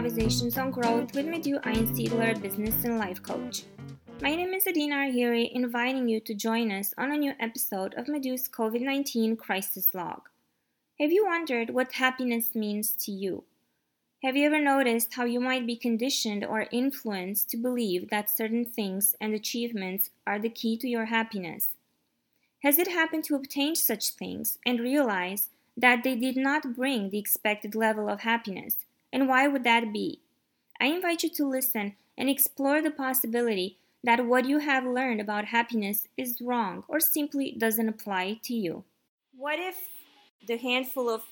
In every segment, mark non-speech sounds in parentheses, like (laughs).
On Growth with Madhu Einsiedler, business and life coach. My name is Adina Arhiri, inviting you to join us on a new episode of Madhu's COVID 19 Crisis Log. Have you wondered what happiness means to you? Have you ever noticed how you might be conditioned or influenced to believe that certain things and achievements are the key to your happiness? Has it happened to obtain such things and realize that they did not bring the expected level of happiness? And why would that be? I invite you to listen and explore the possibility that what you have learned about happiness is wrong or simply doesn't apply to you. What if the handful of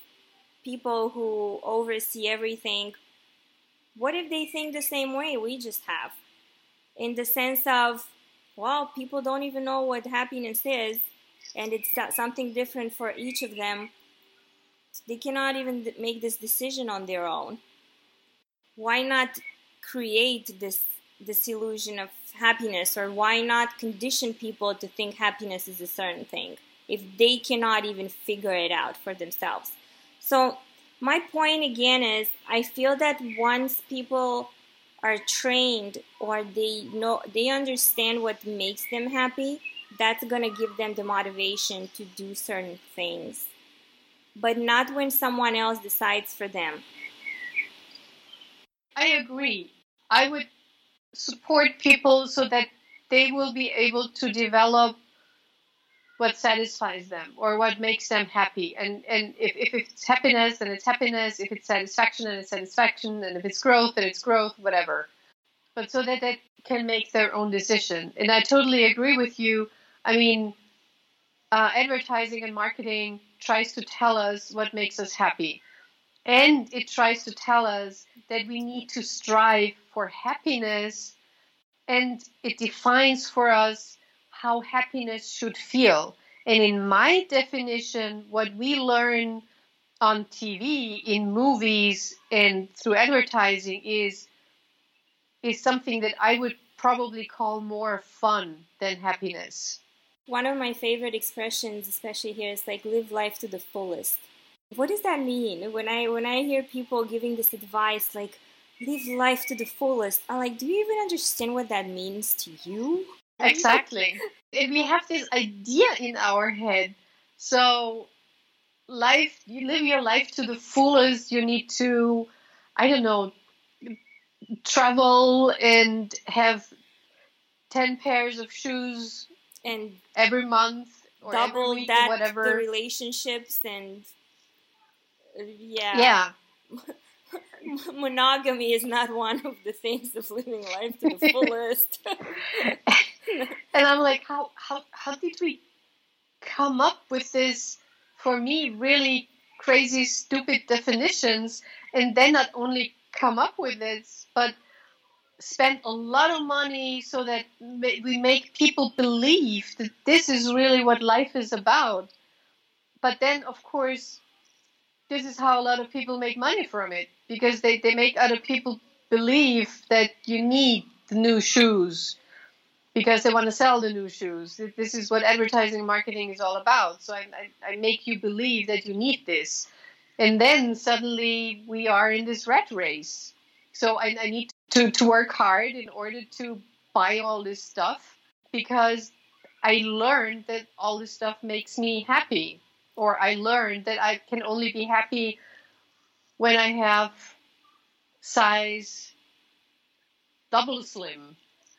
people who oversee everything, what if they think the same way we just have? In the sense of, well, people don't even know what happiness is, and it's something different for each of them. They cannot even make this decision on their own. Why not create this this illusion of happiness, or why not condition people to think happiness is a certain thing if they cannot even figure it out for themselves? So my point again is I feel that once people are trained or they know they understand what makes them happy, that's going to give them the motivation to do certain things. But not when someone else decides for them. I agree. I would support people so that they will be able to develop what satisfies them or what makes them happy. And and if, if it's happiness, then it's happiness. If it's satisfaction, then it's satisfaction. And if it's growth, then it's growth, whatever. But so that they can make their own decision. And I totally agree with you. I mean, uh, advertising and marketing tries to tell us what makes us happy. And it tries to tell us that we need to strive for happiness. And it defines for us how happiness should feel. And in my definition, what we learn on TV, in movies, and through advertising is is something that I would probably call more fun than happiness. One of my favorite expressions, especially here, is like live life to the fullest. What does that mean? When I when I hear people giving this advice, like live life to the fullest, I'm like, do you even understand what that means to you? Exactly. we have this idea in our head. So life you live your life to the fullest, you need to I don't know travel and have 10 pairs of shoes and every month or double every week that whatever the relationships and yeah yeah (laughs) monogamy is not one of the things of living life to the (laughs) fullest (laughs) and I'm like, how how how did we come up with this? For me, really crazy, stupid definitions, and then not only come up with this, but spend a lot of money so that we make people believe that this is really what life is about. But then, of course, this is how a lot of people make money from it because they, they make other people believe that you need the new shoes because they want to sell the new shoes. This is what advertising marketing is all about. So I, I, I, make you believe that you need this. And then suddenly we are in this rat race. So I, I need to, to work hard in order to buy all this stuff because I learned that all this stuff makes me happy. Or I learned that I can only be happy when I have size double slim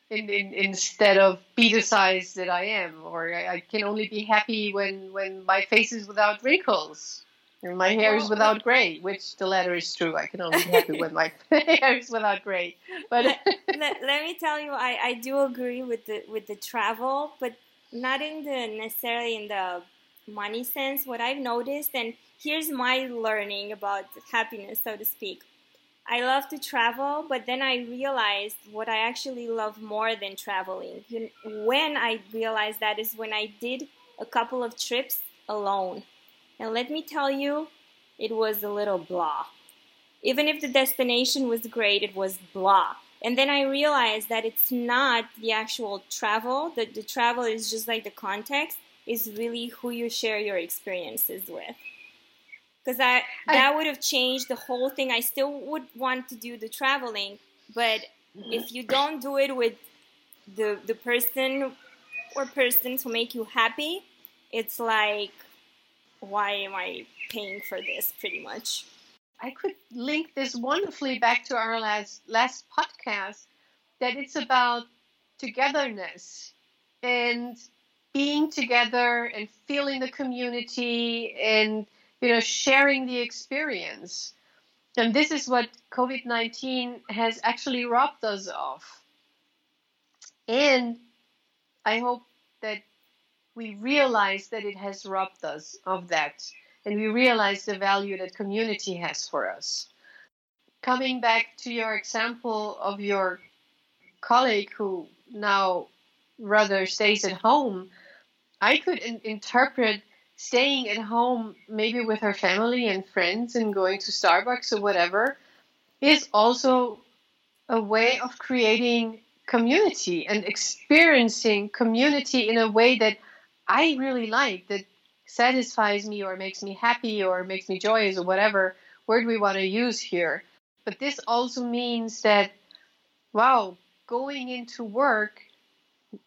in, in, instead of be the size that I am, or I, I, can only be happy when, when my face is without wrinkles, and my hair is without gray, which the latter is true. I can only be happy when my (laughs) hair is without gray. But let, let, me tell you, I, I do agree with the with the travel, but not in the necessarily in the money sense. What I've noticed, and here's my learning about happiness, so to speak I love to travel, but then I realized what I actually love more than traveling. When I realized that is when I did a couple of trips alone. And let me tell you, it was a little blah. Even if the destination was great, it was blah. And then I realized that it's not the actual travel, that the travel is just like the context, is really who you share your experiences with. because that that would have changed the whole thing. I still would want to do the traveling, but if you don't do it with the the person or persons who make you happy, it's like why am I paying for this pretty much? I could link this wonderfully back to our last last podcast that it's about togetherness and being together and feeling the community and you know sharing the experience. And this is what covid-19 has actually robbed us of. And i hope that we realize that it has robbed us of that. And we realize the value that community has for us. Coming back to your example of your colleague who now rather stays at home I could in- interpret staying at home, maybe with her family and friends and going to Starbucks or whatever, is also a way of creating community and experiencing community in a way that I really like, that satisfies me or makes me happy or makes me joyous or whatever word we want to use here. But this also means that, wow, going into work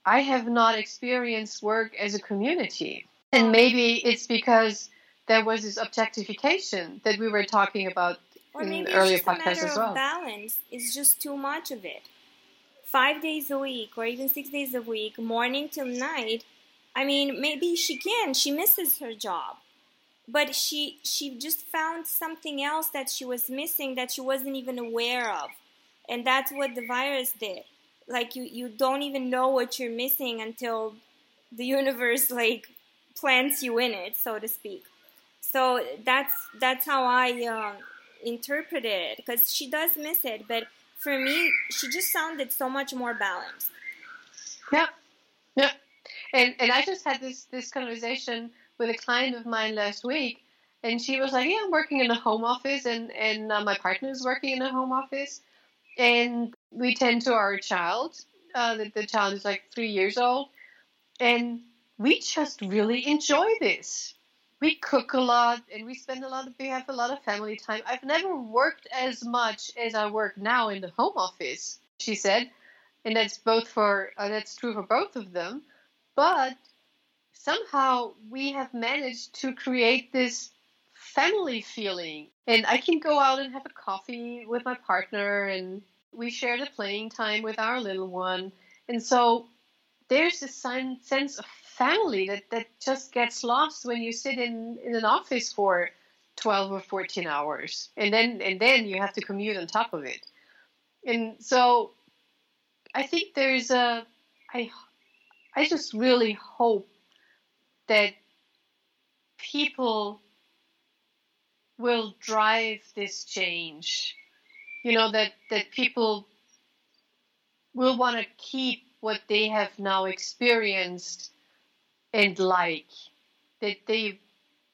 I have not experienced work as a community. And maybe it's because there was this objectification that we were talking about or in earlier podcasts as well. balance. It's just too much of it. Five days a week, or even six days a week, morning till night. I mean, maybe she can. She misses her job, but she she just found something else that she was missing that she wasn't even aware of, and that's what the virus did like you you don't even know what you're missing until the universe like plants you in it so to speak. So that's that's how i uh, interpret it because she does miss it but for me she just sounded so much more balanced. Yeah. Yeah. And and i just had this this conversation with a client of mine last week and she was like yeah i'm working in a home office and and uh, my partner is working in a home office. And we tend to our child. Uh, the, the child is like three years old, and we just really enjoy this. We cook a lot, and we spend a lot. Of, we have a lot of family time. I've never worked as much as I work now in the home office. She said, and that's both for uh, that's true for both of them. But somehow we have managed to create this family feeling. And I can go out and have a coffee with my partner, and we share the playing time with our little one. And so there's this sense of family that, that just gets lost when you sit in, in an office for 12 or 14 hours. And then, and then you have to commute on top of it. And so I think there's a, I, I just really hope that people will drive this change. You know that that people will want to keep what they have now experienced and like that they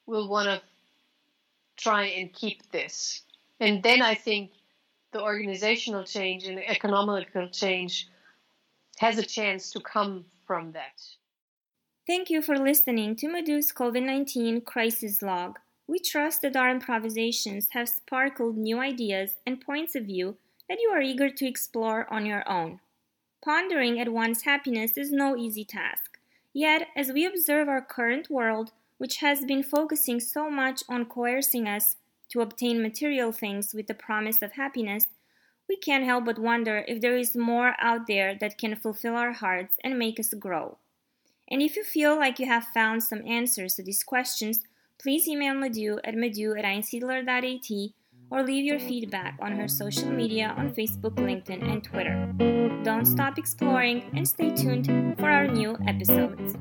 will want to try and keep this. And then I think the organizational change and economical change has a chance to come from that. Thank you for listening to Madhu's COVID 19 crisis log. We trust that our improvisations have sparkled new ideas and points of view that you are eager to explore on your own. Pondering at one's happiness is no easy task. Yet, as we observe our current world, which has been focusing so much on coercing us to obtain material things with the promise of happiness, we can't help but wonder if there is more out there that can fulfill our hearts and make us grow. And if you feel like you have found some answers to these questions, please email Madhu at madhu at einsiedler.at or leave your feedback on her social media on Facebook, LinkedIn, and Twitter. Don't stop exploring and stay tuned for our new episodes.